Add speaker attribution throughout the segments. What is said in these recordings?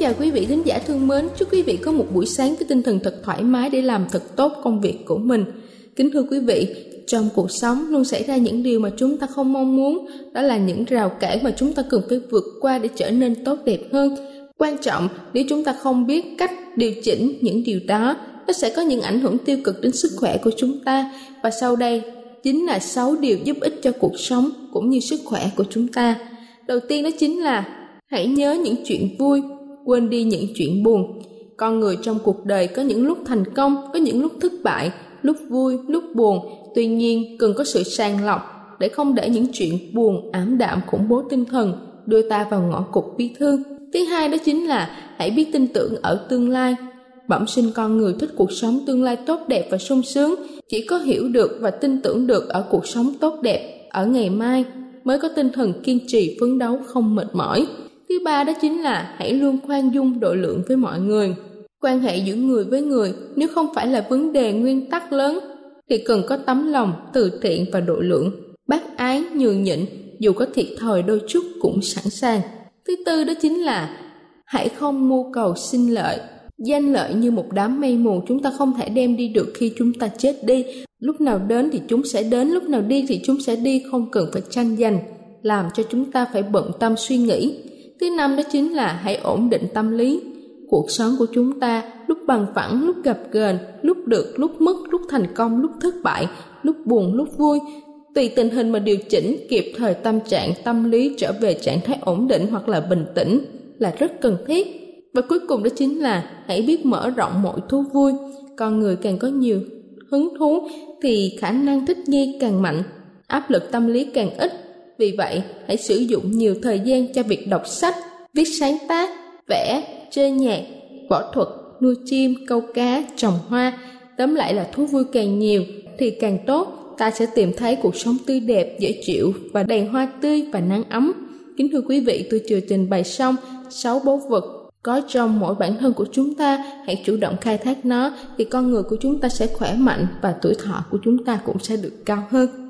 Speaker 1: Chào quý vị thính giả thương mến, chúc quý vị có một buổi sáng với tinh thần thật thoải mái để làm thật tốt công việc của mình. Kính thưa quý vị, trong cuộc sống luôn xảy ra những điều mà chúng ta không mong muốn, đó là những rào cản mà chúng ta cần phải vượt qua để trở nên tốt đẹp hơn. Quan trọng nếu chúng ta không biết cách điều chỉnh những điều đó, nó sẽ có những ảnh hưởng tiêu cực đến sức khỏe của chúng ta và sau đây chính là 6 điều giúp ích cho cuộc sống cũng như sức khỏe của chúng ta. Đầu tiên đó chính là hãy nhớ những chuyện vui quên đi những chuyện buồn. Con người trong cuộc đời có những lúc thành công, có những lúc thất bại, lúc vui, lúc buồn. Tuy nhiên, cần có sự sàng lọc để không để những chuyện buồn ảm đạm, khủng bố tinh thần đưa ta vào ngõ cụt bi thương thứ hai đó chính là hãy biết tin tưởng ở tương lai. Bẩm sinh con người thích cuộc sống tương lai tốt đẹp và sung sướng, chỉ có hiểu được và tin tưởng được ở cuộc sống tốt đẹp ở ngày mai mới có tinh thần kiên trì phấn đấu không mệt mỏi. Thứ ba đó chính là hãy luôn khoan dung độ lượng với mọi người. Quan hệ giữa người với người nếu không phải là vấn đề nguyên tắc lớn thì cần có tấm lòng, từ thiện và độ lượng. Bác ái, nhường nhịn, dù có thiệt thòi đôi chút cũng sẵn sàng. Thứ tư đó chính là hãy không mưu cầu sinh lợi. Danh lợi như một đám mây mù chúng ta không thể đem đi được khi chúng ta chết đi. Lúc nào đến thì chúng sẽ đến, lúc nào đi thì chúng sẽ đi, không cần phải tranh giành, làm cho chúng ta phải bận tâm suy nghĩ Thứ năm đó chính là hãy ổn định tâm lý. Cuộc sống của chúng ta lúc bằng phẳng, lúc gặp gờn, lúc được, lúc mất, lúc thành công, lúc thất bại, lúc buồn, lúc vui. Tùy tình hình mà điều chỉnh kịp thời tâm trạng, tâm lý trở về trạng thái ổn định hoặc là bình tĩnh là rất cần thiết. Và cuối cùng đó chính là hãy biết mở rộng mọi thú vui. Con người càng có nhiều hứng thú thì khả năng thích nghi càng mạnh, áp lực tâm lý càng ít vì vậy, hãy sử dụng nhiều thời gian cho việc đọc sách, viết sáng tác, vẽ, chơi nhạc, võ thuật, nuôi chim, câu cá, trồng hoa. Tóm lại là thú vui càng nhiều thì càng tốt, ta sẽ tìm thấy cuộc sống tươi đẹp, dễ chịu và đầy hoa tươi và nắng ấm. Kính thưa quý vị, tôi chưa trình bày xong sáu bố vật có trong mỗi bản thân của chúng ta hãy chủ động khai thác nó thì con người của chúng ta sẽ khỏe mạnh và tuổi thọ của chúng ta cũng sẽ được cao hơn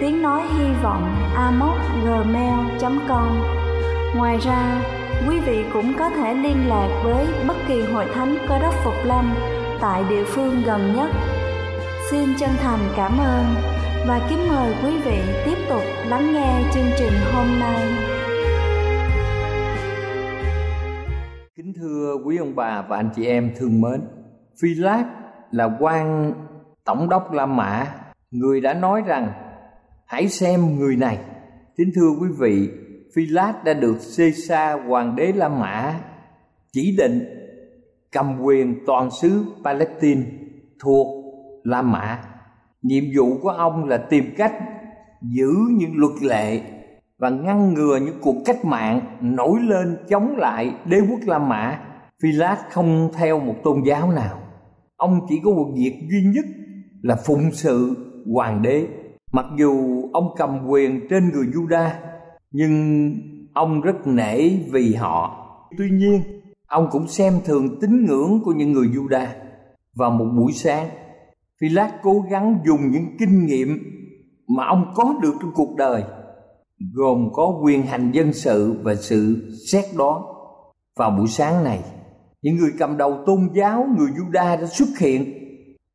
Speaker 2: tiếng nói hy vọng amocgmail.com. Ngoài ra, quý vị cũng có thể liên lạc với bất kỳ hội thánh cơ đốc Phục Lâm tại địa phương gần nhất. Xin chân thành cảm ơn và kính mời quý vị tiếp tục lắng nghe chương trình hôm nay.
Speaker 3: Kính thưa quý ông bà và anh chị em thương mến, Phi Lát là quan tổng đốc La Mã, người đã nói rằng hãy xem người này kính thưa quý vị Philat đã được Caesar hoàng đế La Mã chỉ định cầm quyền toàn xứ Palestine thuộc La Mã nhiệm vụ của ông là tìm cách giữ những luật lệ và ngăn ngừa những cuộc cách mạng nổi lên chống lại đế quốc La Mã. Philat không theo một tôn giáo nào. Ông chỉ có một việc duy nhất là phụng sự hoàng đế. Mặc dù ông cầm quyền trên người Juda, nhưng ông rất nể vì họ. Tuy nhiên, ông cũng xem thường tín ngưỡng của những người Juda. Vào một buổi sáng, Philat cố gắng dùng những kinh nghiệm mà ông có được trong cuộc đời gồm có quyền hành dân sự và sự xét đoán vào buổi sáng này những người cầm đầu tôn giáo người Juda đã xuất hiện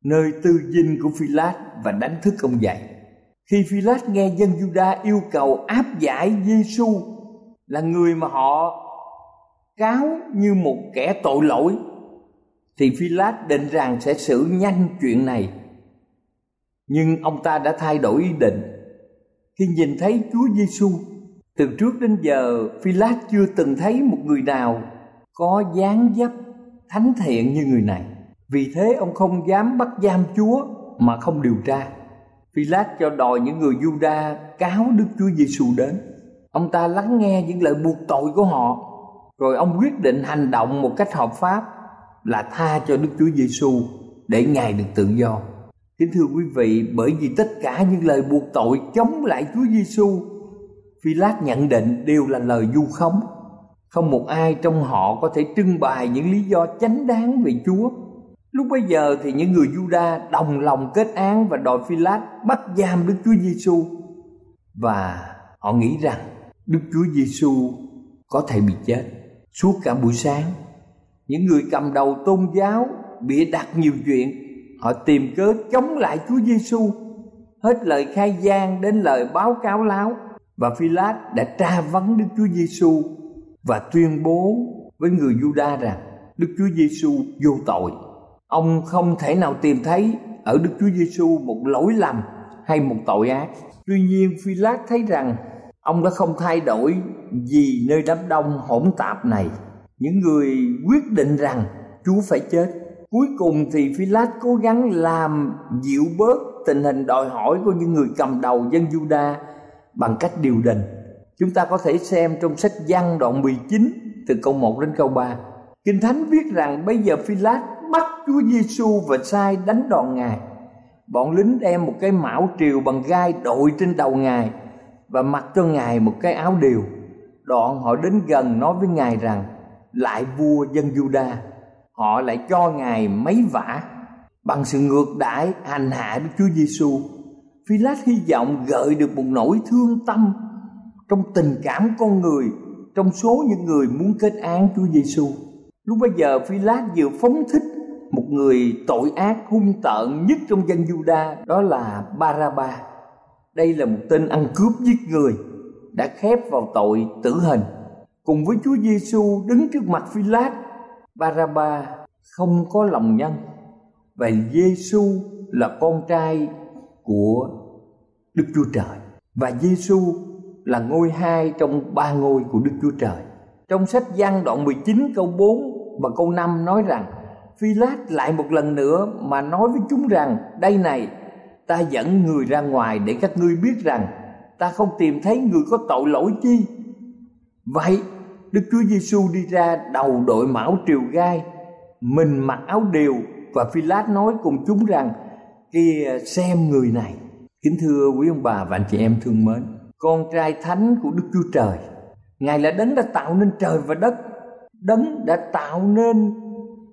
Speaker 3: nơi tư dinh của Philat và đánh thức ông dậy khi Phi Lát nghe dân Juda yêu cầu áp giải Giêsu là người mà họ cáo như một kẻ tội lỗi, thì Phi Lát định rằng sẽ xử nhanh chuyện này. Nhưng ông ta đã thay đổi ý định. Khi nhìn thấy Chúa Giêsu từ trước đến giờ Phi Lát chưa từng thấy một người nào có dáng dấp thánh thiện như người này. Vì thế ông không dám bắt giam Chúa mà không điều tra. Phi Lát cho đòi những người Juda cáo Đức Chúa Giêsu đến ông ta lắng nghe những lời buộc tội của họ rồi ông quyết định hành động một cách hợp pháp là tha cho Đức Chúa Giêsu để ngài được tự do Kính thưa quý vị, bởi vì tất cả những lời buộc tội chống lại Chúa Giêsu, Phi Lát nhận định đều là lời du khống. Không một ai trong họ có thể trưng bày những lý do chánh đáng về Chúa. Lúc bấy giờ thì những người Juda đồng lòng kết án và đòi Phi Lát bắt giam Đức Chúa Giêsu và họ nghĩ rằng Đức Chúa Giêsu có thể bị chết. Suốt cả buổi sáng, những người cầm đầu tôn giáo bịa đặt nhiều chuyện họ tìm cớ chống lại Chúa Giêsu hết lời khai gian đến lời báo cáo láo và phi lát đã tra vấn Đức Chúa Giêsu và tuyên bố với người Juda rằng Đức Chúa Giêsu vô tội. Ông không thể nào tìm thấy ở Đức Chúa Giêsu một lỗi lầm hay một tội ác. Tuy nhiên phi lát thấy rằng ông đã không thay đổi gì nơi đám đông hỗn tạp này. Những người quyết định rằng Chúa phải chết Cuối cùng thì Phi Lát cố gắng làm dịu bớt tình hình đòi hỏi của những người cầm đầu dân Juda bằng cách điều đình. Chúng ta có thể xem trong sách Giăng đoạn 19 từ câu 1 đến câu 3. Kinh Thánh viết rằng bây giờ Phi Lát bắt Chúa Giêsu và sai đánh đòn Ngài. Bọn lính đem một cái mão triều bằng gai đội trên đầu Ngài và mặc cho Ngài một cái áo điều. Đoạn họ đến gần nói với Ngài rằng, lại vua dân Juda họ lại cho ngài mấy vả bằng sự ngược đãi hành hạ Đức Chúa Giêsu. Phi Lát hy vọng gợi được một nỗi thương tâm trong tình cảm con người, trong số những người muốn kết án Chúa Giêsu. Lúc bây giờ Phi Lát vừa phóng thích một người tội ác hung tợn nhất trong dân Juda, đó là Baraba. Đây là một tên ăn cướp giết người, đã khép vào tội tử hình. Cùng với Chúa Giêsu đứng trước mặt Phi Lát Baraba không có lòng nhân, và Giêsu là con trai của Đức Chúa Trời và Giêsu là ngôi hai trong ba ngôi của Đức Chúa Trời. Trong sách Giăng đoạn 19 câu 4 và câu 5 nói rằng Phi Lát lại một lần nữa mà nói với chúng rằng đây này ta dẫn người ra ngoài để các ngươi biết rằng ta không tìm thấy người có tội lỗi chi. Vậy Đức Chúa Giêsu đi ra đầu đội mão triều gai, mình mặc áo điều và Phi Lát nói cùng chúng rằng kia xem người này. Kính thưa quý ông bà và anh chị em thương mến, con trai thánh của Đức Chúa Trời, Ngài là đấng đã tạo nên trời và đất, đấng đã tạo nên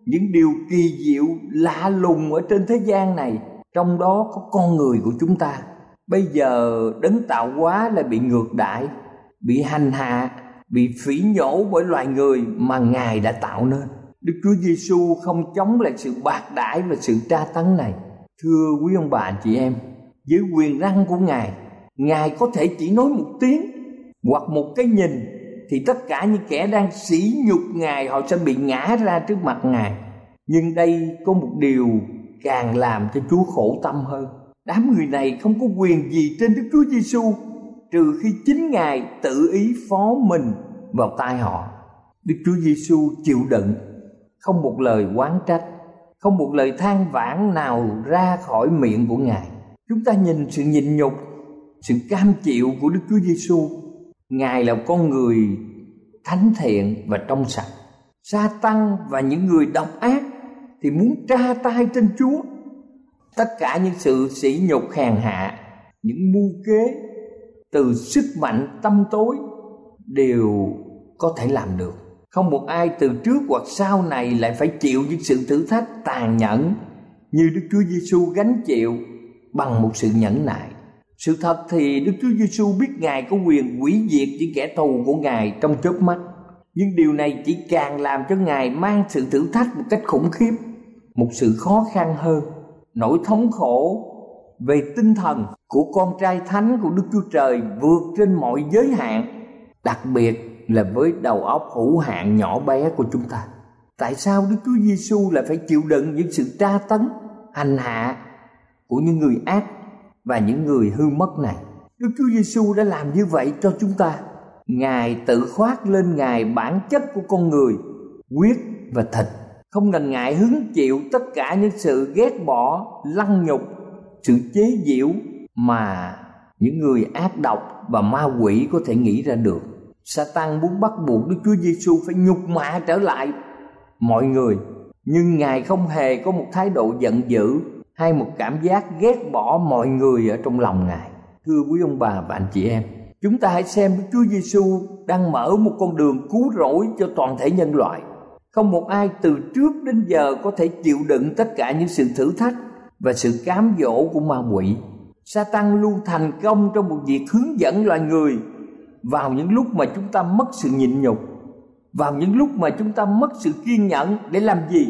Speaker 3: những điều kỳ diệu lạ lùng ở trên thế gian này, trong đó có con người của chúng ta. Bây giờ đấng tạo hóa lại bị ngược đãi, bị hành hạ bị phỉ nhổ bởi loài người mà Ngài đã tạo nên. Đức Chúa Giêsu không chống lại sự bạc đãi và sự tra tấn này. Thưa quý ông bà chị em, với quyền năng của Ngài, Ngài có thể chỉ nói một tiếng hoặc một cái nhìn thì tất cả những kẻ đang sỉ nhục Ngài họ sẽ bị ngã ra trước mặt Ngài. Nhưng đây có một điều càng làm cho Chúa khổ tâm hơn. đám người này không có quyền gì trên Đức Chúa Giêsu trừ khi chính Ngài tự ý phó mình vào tay họ. Đức Chúa Giêsu chịu đựng, không một lời oán trách, không một lời than vãn nào ra khỏi miệng của Ngài. Chúng ta nhìn sự nhịn nhục, sự cam chịu của Đức Chúa Giêsu. Ngài là con người thánh thiện và trong sạch. Sa tăng và những người độc ác thì muốn tra tay trên Chúa. Tất cả những sự sỉ nhục hèn hạ, những mưu kế từ sức mạnh tâm tối đều có thể làm được. Không một ai từ trước hoặc sau này lại phải chịu những sự thử thách tàn nhẫn như Đức Chúa Giêsu gánh chịu bằng một sự nhẫn nại. Sự thật thì Đức Chúa Giêsu biết Ngài có quyền hủy diệt những kẻ thù của Ngài trong chớp mắt. Nhưng điều này chỉ càng làm cho Ngài mang sự thử thách một cách khủng khiếp, một sự khó khăn hơn, nỗi thống khổ về tinh thần của con trai thánh của Đức Chúa Trời vượt trên mọi giới hạn, đặc biệt là với đầu óc hữu hạn nhỏ bé của chúng ta. Tại sao Đức Chúa Giêsu lại phải chịu đựng những sự tra tấn, hành hạ của những người ác và những người hư mất này? Đức Chúa Giêsu đã làm như vậy cho chúng ta. Ngài tự khoác lên Ngài bản chất của con người, quyết và thịt, không ngần ngại hứng chịu tất cả những sự ghét bỏ, lăng nhục, sự chế giễu mà những người ác độc và ma quỷ có thể nghĩ ra được. Satan muốn bắt buộc Đức Chúa Giêsu phải nhục mạ trở lại mọi người, nhưng Ngài không hề có một thái độ giận dữ hay một cảm giác ghét bỏ mọi người ở trong lòng Ngài. Thưa quý ông bà và anh chị em, chúng ta hãy xem Chúa Giêsu đang mở một con đường cứu rỗi cho toàn thể nhân loại. Không một ai từ trước đến giờ có thể chịu đựng tất cả những sự thử thách và sự cám dỗ của ma quỷ. Satan luôn thành công trong một việc hướng dẫn loài người vào những lúc mà chúng ta mất sự nhịn nhục, vào những lúc mà chúng ta mất sự kiên nhẫn để làm gì?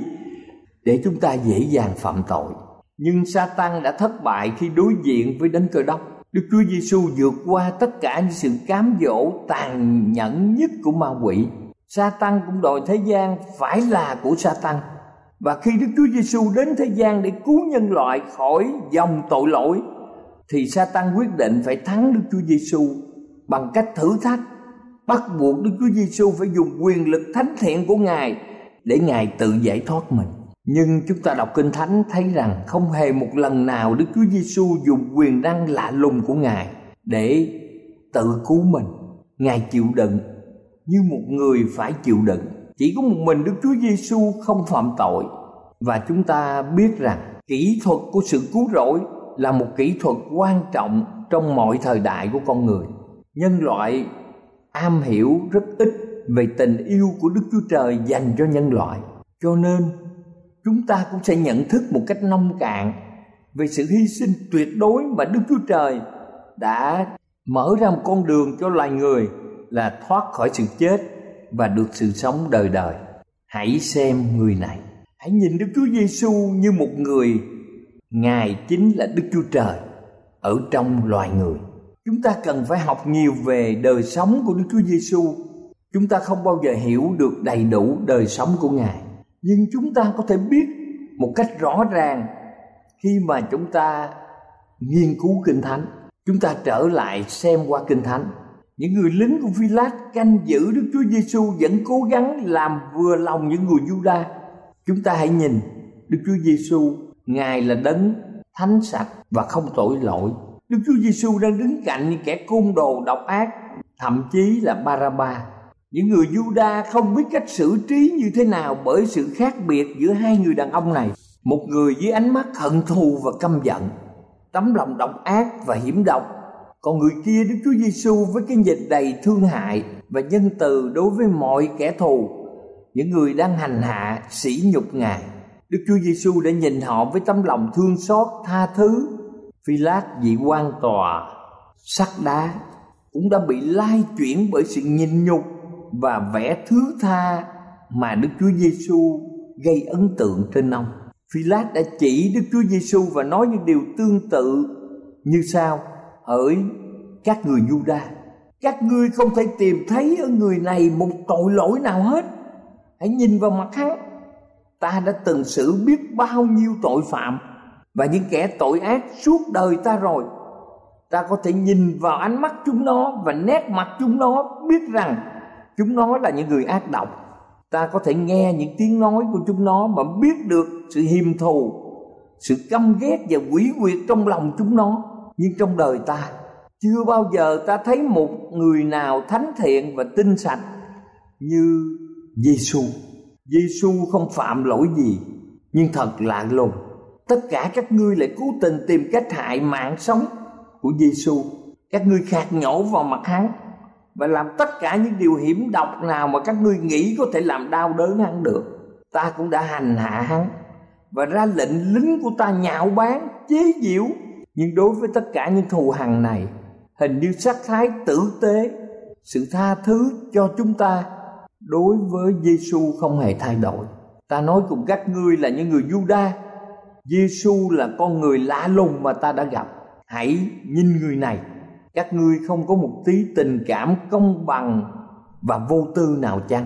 Speaker 3: Để chúng ta dễ dàng phạm tội. Nhưng Satan đã thất bại khi đối diện với đấng cơ đốc. Đức Chúa Giêsu vượt qua tất cả những sự cám dỗ tàn nhẫn nhất của ma quỷ. Satan cũng đòi thế gian phải là của Satan và khi Đức Chúa Giêsu đến thế gian để cứu nhân loại khỏi dòng tội lỗi, thì Satan quyết định phải thắng Đức Chúa Giêsu bằng cách thử thách, bắt buộc Đức Chúa Giêsu phải dùng quyền lực thánh thiện của Ngài để Ngài tự giải thoát mình. Nhưng chúng ta đọc Kinh Thánh thấy rằng không hề một lần nào Đức Chúa Giêsu dùng quyền năng lạ lùng của Ngài để tự cứu mình. Ngài chịu đựng như một người phải chịu đựng chỉ có một mình Đức Chúa Giêsu không phạm tội và chúng ta biết rằng kỹ thuật của sự cứu rỗi là một kỹ thuật quan trọng trong mọi thời đại của con người. Nhân loại am hiểu rất ít về tình yêu của Đức Chúa Trời dành cho nhân loại. Cho nên chúng ta cũng sẽ nhận thức một cách nông cạn về sự hy sinh tuyệt đối mà Đức Chúa Trời đã mở ra một con đường cho loài người là thoát khỏi sự chết và được sự sống đời đời. Hãy xem người này. Hãy nhìn Đức Chúa Giêsu như một người Ngài chính là Đức Chúa Trời ở trong loài người. Chúng ta cần phải học nhiều về đời sống của Đức Chúa Giêsu. Chúng ta không bao giờ hiểu được đầy đủ đời sống của Ngài, nhưng chúng ta có thể biết một cách rõ ràng khi mà chúng ta nghiên cứu Kinh Thánh. Chúng ta trở lại xem qua Kinh Thánh những người lính của phi canh giữ Đức Chúa Giêsu vẫn cố gắng làm vừa lòng những người Juda. Chúng ta hãy nhìn Đức Chúa Giêsu, Ngài là đấng thánh sạch và không tội lỗi. Đức Chúa Giêsu đang đứng cạnh những kẻ côn đồ độc ác, thậm chí là Baraba. Những người Juda không biết cách xử trí như thế nào bởi sự khác biệt giữa hai người đàn ông này. Một người với ánh mắt hận thù và căm giận, tấm lòng độc ác và hiểm độc còn người kia Đức Chúa Giêsu với cái nhìn đầy thương hại và nhân từ đối với mọi kẻ thù, những người đang hành hạ, sỉ nhục Ngài. Đức Chúa Giêsu đã nhìn họ với tấm lòng thương xót, tha thứ. Phi lát vị quan tòa, sắt đá cũng đã bị lai chuyển bởi sự nhìn nhục và vẻ thứ tha mà Đức Chúa Giêsu gây ấn tượng trên ông. Phi lát đã chỉ Đức Chúa Giêsu và nói những điều tương tự như sau: hỡi các người Juda các ngươi không thể tìm thấy ở người này một tội lỗi nào hết hãy nhìn vào mặt hắn ta đã từng xử biết bao nhiêu tội phạm và những kẻ tội ác suốt đời ta rồi ta có thể nhìn vào ánh mắt chúng nó và nét mặt chúng nó biết rằng chúng nó là những người ác độc ta có thể nghe những tiếng nói của chúng nó mà biết được sự hiềm thù sự căm ghét và quỷ quyệt trong lòng chúng nó nhưng trong đời ta chưa bao giờ ta thấy một người nào thánh thiện và tinh sạch như Giêsu. Giêsu không phạm lỗi gì, nhưng thật lạ lùng. Tất cả các ngươi lại cố tình tìm cách hại mạng sống của Giêsu. Các ngươi khạc nhổ vào mặt hắn và làm tất cả những điều hiểm độc nào mà các ngươi nghĩ có thể làm đau đớn hắn được. Ta cũng đã hành hạ hắn và ra lệnh lính của ta nhạo báng, chế giễu. Nhưng đối với tất cả những thù hằn này, hình như sắc thái tử tế, sự tha thứ cho chúng ta đối với Giêsu không hề thay đổi. Ta nói cùng các ngươi là những người Juda, Giêsu là con người lạ lùng mà ta đã gặp. Hãy nhìn người này, các ngươi không có một tí tình cảm công bằng và vô tư nào chăng?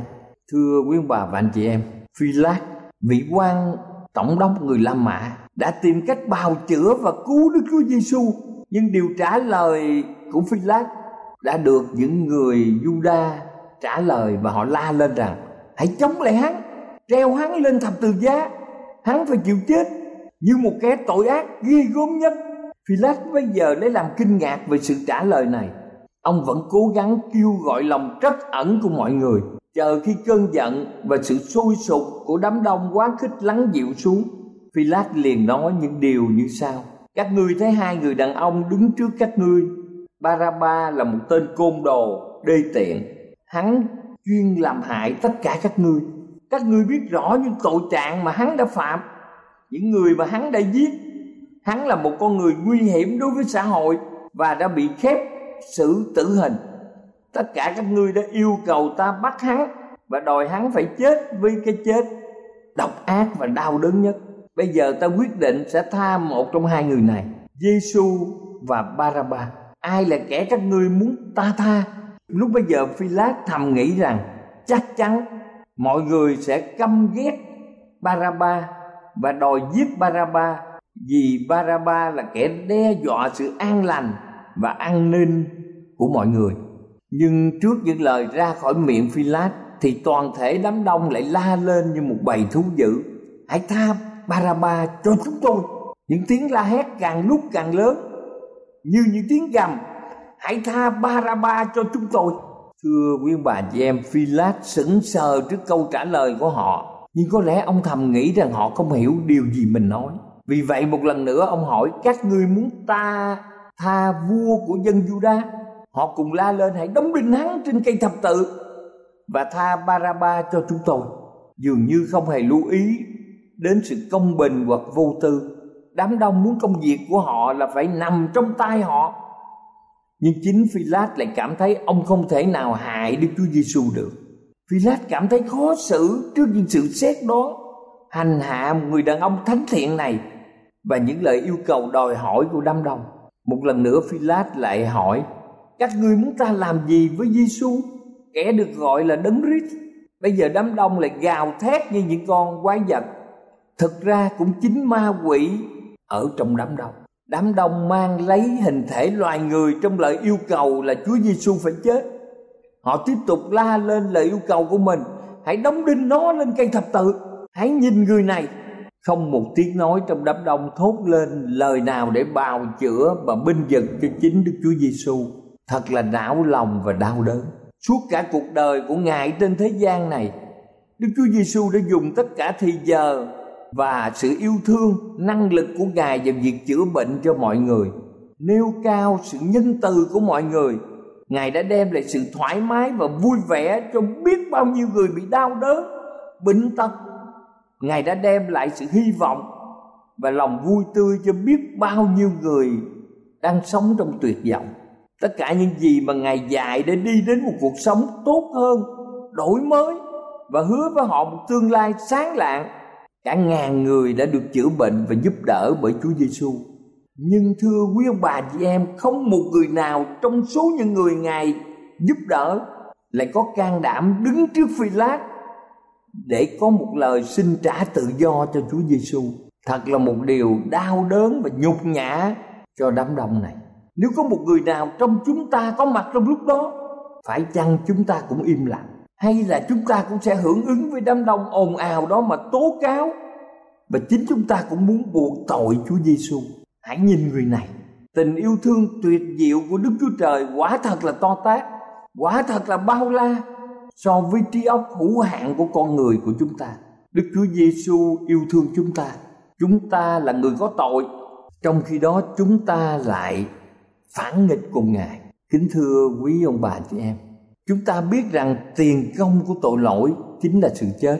Speaker 3: Thưa quý bà và anh chị em, Phi Lát, vị quan tổng đốc người La Mã đã tìm cách bào chữa và cứu Đức Chúa Giêsu, nhưng điều trả lời của Phi Lát đã được những người Juda trả lời và họ la lên rằng hãy chống lại hắn treo hắn lên thập tự giá hắn phải chịu chết như một kẻ tội ác ghi gớm nhất Philat bây giờ lấy làm kinh ngạc về sự trả lời này. Ông vẫn cố gắng kêu gọi lòng trắc ẩn của mọi người, chờ khi cơn giận và sự sôi sục của đám đông quá khích lắng dịu xuống. Philat liền nói những điều như sau. Các ngươi thấy hai người đàn ông đứng trước các ngươi. Baraba là một tên côn đồ, đê tiện. Hắn chuyên làm hại tất cả các ngươi. Các ngươi biết rõ những tội trạng mà hắn đã phạm. Những người mà hắn đã giết hắn là một con người nguy hiểm đối với xã hội và đã bị khép xử tử hình. Tất cả các ngươi đã yêu cầu ta bắt hắn và đòi hắn phải chết với cái chết độc ác và đau đớn nhất. Bây giờ ta quyết định sẽ tha một trong hai người này Giêsu và Baraba. Ai là kẻ các ngươi muốn ta tha? Lúc bây giờ phi lát thầm nghĩ rằng chắc chắn mọi người sẽ căm ghét baraba và đòi giết baraba vì baraba là kẻ đe dọa sự an lành và an ninh của mọi người nhưng trước những lời ra khỏi miệng phi lát thì toàn thể đám đông lại la lên như một bầy thú dữ hãy tha baraba cho chúng tôi những tiếng la hét càng lúc càng lớn như những tiếng gầm hãy tha Baraba cho chúng tôi. Thưa quý bà chị em, Philat sững sờ trước câu trả lời của họ. Nhưng có lẽ ông thầm nghĩ rằng họ không hiểu điều gì mình nói. Vì vậy một lần nữa ông hỏi các ngươi muốn ta tha vua của dân Juda. Họ cùng la lên hãy đóng đinh hắn trên cây thập tự và tha Baraba cho chúng tôi. Dường như không hề lưu ý đến sự công bình hoặc vô tư. Đám đông muốn công việc của họ là phải nằm trong tay họ nhưng chính phi lát lại cảm thấy ông không thể nào hại Đức Chúa Giêsu được. phi lát cảm thấy khó xử trước những sự xét đoán, hành hạ một người đàn ông thánh thiện này và những lời yêu cầu đòi hỏi của đám đông. Một lần nữa phi lát lại hỏi: "Các ngươi muốn ta làm gì với Giêsu, kẻ được gọi là đấng Rít Bây giờ đám đông lại gào thét như những con quái vật. Thực ra cũng chính ma quỷ ở trong đám đông đám đông mang lấy hình thể loài người trong lời yêu cầu là Chúa Giêsu phải chết. Họ tiếp tục la lên lời yêu cầu của mình, hãy đóng đinh nó lên cây thập tự, hãy nhìn người này. Không một tiếng nói trong đám đông thốt lên lời nào để bào chữa và binh vực cho chính Đức Chúa Giêsu. Thật là não lòng và đau đớn. Suốt cả cuộc đời của Ngài trên thế gian này, Đức Chúa Giêsu đã dùng tất cả thì giờ và sự yêu thương năng lực của ngài vào việc chữa bệnh cho mọi người nêu cao sự nhân từ của mọi người ngài đã đem lại sự thoải mái và vui vẻ cho biết bao nhiêu người bị đau đớn bệnh tật ngài đã đem lại sự hy vọng và lòng vui tươi cho biết bao nhiêu người đang sống trong tuyệt vọng tất cả những gì mà ngài dạy để đi đến một cuộc sống tốt hơn đổi mới và hứa với họ một tương lai sáng lạng Cả ngàn người đã được chữa bệnh và giúp đỡ bởi Chúa Giêsu. Nhưng thưa quý ông bà chị em, không một người nào trong số những người Ngài giúp đỡ lại có can đảm đứng trước Phi Lát để có một lời xin trả tự do cho Chúa Giêsu. thật là một điều đau đớn và nhục nhã cho đám đông này. Nếu có một người nào trong chúng ta có mặt trong lúc đó phải chăng chúng ta cũng im lặng? Hay là chúng ta cũng sẽ hưởng ứng với đám đông ồn ào đó mà tố cáo? Và chính chúng ta cũng muốn buộc tội Chúa Giêsu. Hãy nhìn người này, tình yêu thương tuyệt diệu của Đức Chúa Trời quả thật là to tát, quả thật là bao la so với trí óc hữu hạn của con người của chúng ta. Đức Chúa Giêsu yêu thương chúng ta. Chúng ta là người có tội, trong khi đó chúng ta lại phản nghịch cùng Ngài. Kính thưa quý ông bà chị em, chúng ta biết rằng tiền công của tội lỗi chính là sự chết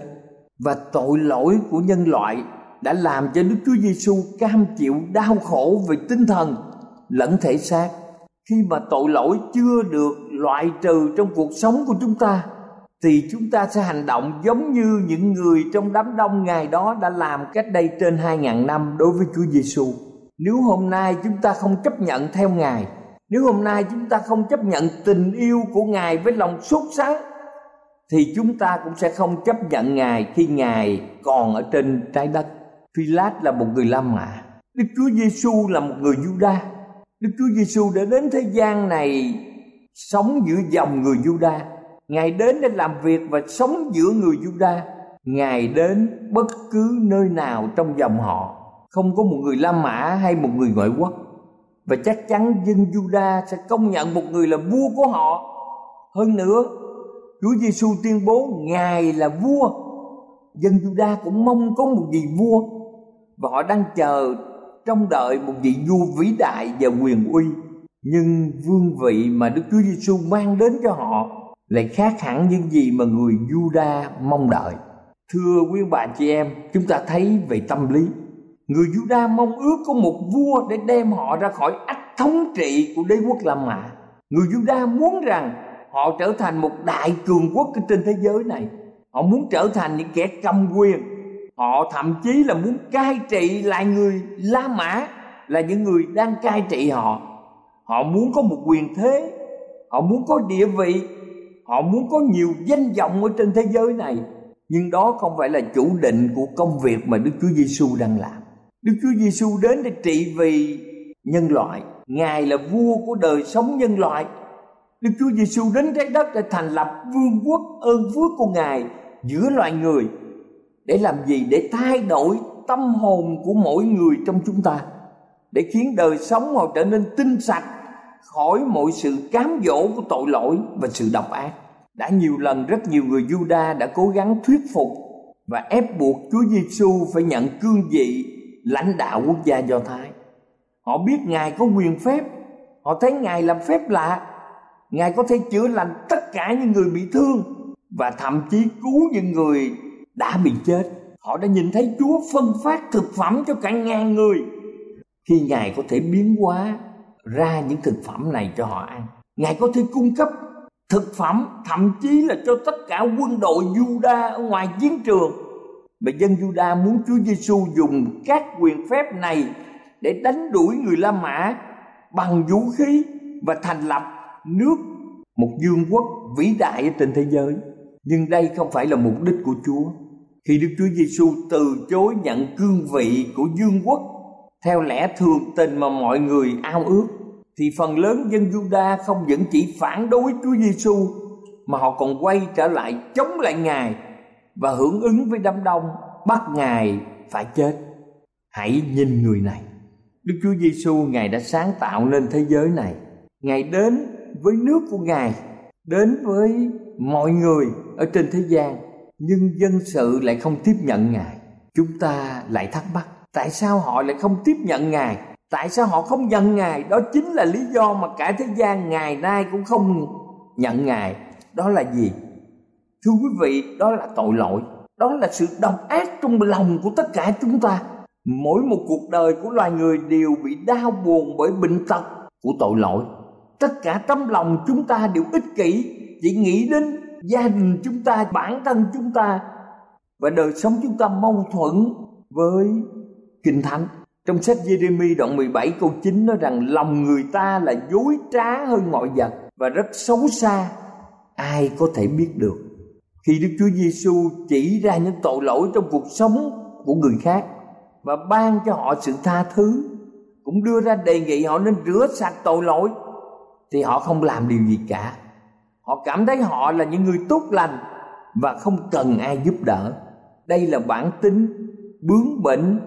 Speaker 3: và tội lỗi của nhân loại đã làm cho Đức Chúa Giêsu cam chịu đau khổ về tinh thần lẫn thể xác khi mà tội lỗi chưa được loại trừ trong cuộc sống của chúng ta thì chúng ta sẽ hành động giống như những người trong đám đông ngày đó đã làm cách đây trên 2.000 năm đối với Chúa Giêsu. Nếu hôm nay chúng ta không chấp nhận theo Ngài, nếu hôm nay chúng ta không chấp nhận tình yêu của Ngài với lòng sốt sắng thì chúng ta cũng sẽ không chấp nhận Ngài khi Ngài còn ở trên trái đất. Phi Lát là một người La Mã, Đức Chúa Giêsu là một người Juda. Đức Chúa Giêsu đã đến thế gian này sống giữa dòng người Juda. Ngài đến để làm việc và sống giữa người Juda. Ngài đến bất cứ nơi nào trong dòng họ, không có một người La Mã hay một người ngoại quốc. Và chắc chắn dân Juda sẽ công nhận một người là vua của họ. Hơn nữa, Chúa Giêsu tuyên bố Ngài là vua. Dân Juda cũng mong có một vị vua và họ đang chờ trong đợi một vị vua vĩ đại và quyền uy. Nhưng vương vị mà Đức Chúa Giêsu mang đến cho họ lại khác hẳn những gì mà người Juda mong đợi. Thưa quý bà chị em, chúng ta thấy về tâm lý. Người Juda mong ước có một vua để đem họ ra khỏi ách thống trị của đế quốc La Mã. Người Juda muốn rằng họ trở thành một đại cường quốc trên thế giới này họ muốn trở thành những kẻ cầm quyền họ thậm chí là muốn cai trị lại người la mã là những người đang cai trị họ họ muốn có một quyền thế họ muốn có địa vị họ muốn có nhiều danh vọng ở trên thế giới này nhưng đó không phải là chủ định của công việc mà Đức Chúa Giêsu đang làm. Đức Chúa Giêsu đến để trị vì nhân loại, Ngài là vua của đời sống nhân loại Đức Chúa Giêsu đến trái đất để thành lập vương quốc ơn phước của Ngài giữa loài người. Để làm gì? Để thay đổi tâm hồn của mỗi người trong chúng ta. Để khiến đời sống họ trở nên tinh sạch khỏi mọi sự cám dỗ của tội lỗi và sự độc ác. Đã nhiều lần rất nhiều người Juda đã cố gắng thuyết phục và ép buộc Chúa Giêsu phải nhận cương vị lãnh đạo quốc gia Do Thái. Họ biết Ngài có quyền phép, họ thấy Ngài làm phép lạ Ngài có thể chữa lành tất cả những người bị thương và thậm chí cứu những người đã bị chết. Họ đã nhìn thấy Chúa phân phát thực phẩm cho cả ngàn người. Khi Ngài có thể biến hóa ra những thực phẩm này cho họ ăn. Ngài có thể cung cấp thực phẩm, thậm chí là cho tất cả quân đội Juda ở ngoài chiến trường. mà dân Juda muốn Chúa Giêsu dùng các quyền phép này để đánh đuổi người La Mã bằng vũ khí và thành lập nước, một vương quốc vĩ đại trên thế giới nhưng đây không phải là mục đích của Chúa khi Đức Chúa Giêsu từ chối nhận cương vị của vương quốc theo lẽ thường tình mà mọi người ao ước thì phần lớn dân Juda không những chỉ phản đối Chúa Giêsu mà họ còn quay trở lại chống lại Ngài và hưởng ứng với đám đông bắt Ngài phải chết. Hãy nhìn người này. Đức Chúa Giêsu Ngài đã sáng tạo nên thế giới này. Ngài đến với nước của Ngài, đến với mọi người ở trên thế gian, nhưng dân sự lại không tiếp nhận Ngài. Chúng ta lại thắc mắc, tại sao họ lại không tiếp nhận Ngài? Tại sao họ không nhận Ngài? Đó chính là lý do mà cả thế gian ngày nay cũng không nhận Ngài. Đó là gì? Thưa quý vị, đó là tội lỗi. Đó là sự độc ác trong lòng của tất cả chúng ta. Mỗi một cuộc đời của loài người đều bị đau buồn bởi bệnh tật của tội lỗi tất cả tấm lòng chúng ta đều ích kỷ chỉ nghĩ đến gia đình chúng ta bản thân chúng ta và đời sống chúng ta mâu thuẫn với kinh thánh. Trong sách Jeremy đoạn 17 câu 9 nói rằng lòng người ta là dối trá hơn mọi vật và rất xấu xa. Ai có thể biết được? Khi Đức Chúa Giêsu chỉ ra những tội lỗi trong cuộc sống của người khác và ban cho họ sự tha thứ, cũng đưa ra đề nghị họ nên rửa sạch tội lỗi, thì họ không làm điều gì cả. Họ cảm thấy họ là những người tốt lành và không cần ai giúp đỡ. Đây là bản tính bướng bỉnh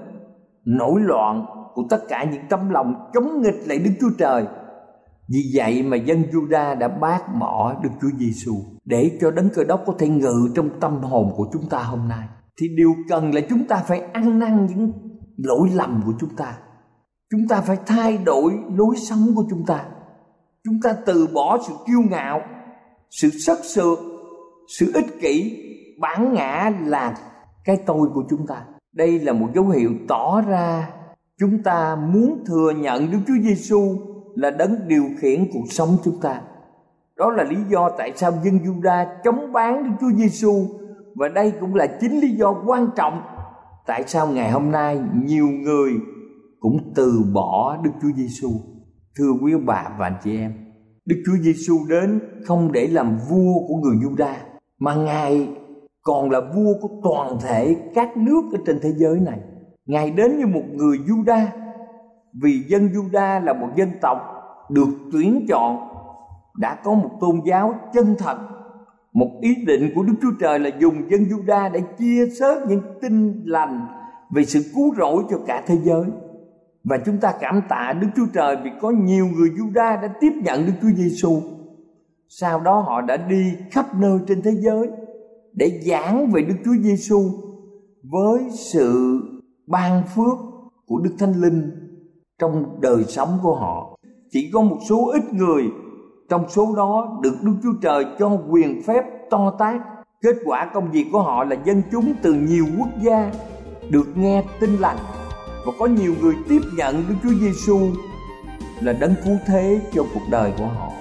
Speaker 3: nổi loạn của tất cả những tấm lòng chống nghịch lại Đức Chúa Trời. Vì vậy mà dân Juda đã bác bỏ Đức Chúa Giêsu để cho đấng cơ đốc có thể ngự trong tâm hồn của chúng ta hôm nay. Thì điều cần là chúng ta phải ăn năn những lỗi lầm của chúng ta. Chúng ta phải thay đổi lối sống của chúng ta. Chúng ta từ bỏ sự kiêu ngạo, sự sắc sược, sự ích kỷ, bản ngã là cái tôi của chúng ta. Đây là một dấu hiệu tỏ ra chúng ta muốn thừa nhận Đức Chúa Giêsu là đấng điều khiển cuộc sống chúng ta. Đó là lý do tại sao dân Juda chống bán Đức Chúa Giêsu và đây cũng là chính lý do quan trọng tại sao ngày hôm nay nhiều người cũng từ bỏ Đức Chúa Giêsu. Thưa quý bà và anh chị em, Đức Chúa Giêsu đến không để làm vua của người Juda mà Ngài còn là vua của toàn thể các nước ở trên thế giới này. Ngài đến như một người Juda, vì dân Juda là một dân tộc được tuyển chọn, đã có một tôn giáo chân thật. Một ý định của Đức Chúa Trời là dùng dân Juda để chia sớt những tin lành về sự cứu rỗi cho cả thế giới. Và chúng ta cảm tạ Đức Chúa Trời vì có nhiều người Juda đã tiếp nhận Đức Chúa Giêsu. Sau đó họ đã đi khắp nơi trên thế giới để giảng về Đức Chúa Giêsu với sự ban phước của Đức Thánh Linh trong đời sống của họ. Chỉ có một số ít người trong số đó được Đức Chúa Trời cho quyền phép to tát. Kết quả công việc của họ là dân chúng từ nhiều quốc gia được nghe tin lành và có nhiều người tiếp nhận Đức Chúa Giêsu là đấng cứu thế cho cuộc đời của họ.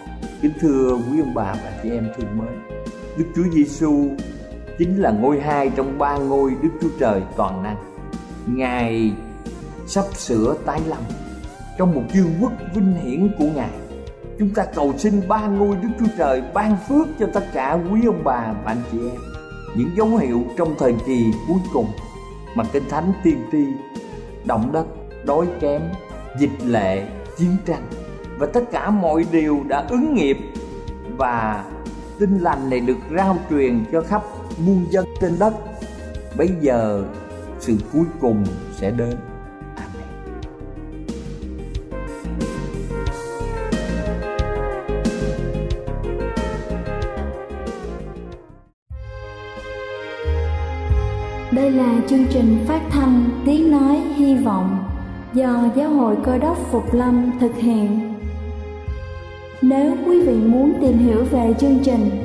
Speaker 3: Kính thưa quý ông bà và chị em thương mến, Đức Chúa Giêsu chính là ngôi hai trong ba ngôi Đức Chúa Trời toàn năng. Ngài sắp sửa tái lâm trong một chương quốc vinh hiển của Ngài. Chúng ta cầu xin ba ngôi Đức Chúa Trời ban phước cho tất cả quý ông bà và anh chị em. Những dấu hiệu trong thời kỳ cuối cùng mà Kinh Thánh tiên tri, động đất, đói kém, dịch lệ, chiến tranh và tất cả mọi điều đã ứng nghiệm và tin lành này được rao truyền cho khắp muôn dân trên đất. Bây giờ sự cuối cùng sẽ đến.
Speaker 2: Đây là chương trình phát thanh Tiếng Nói Hy Vọng do Giáo hội Cơ đốc Phục Lâm thực hiện. Nếu quý vị muốn tìm hiểu về chương trình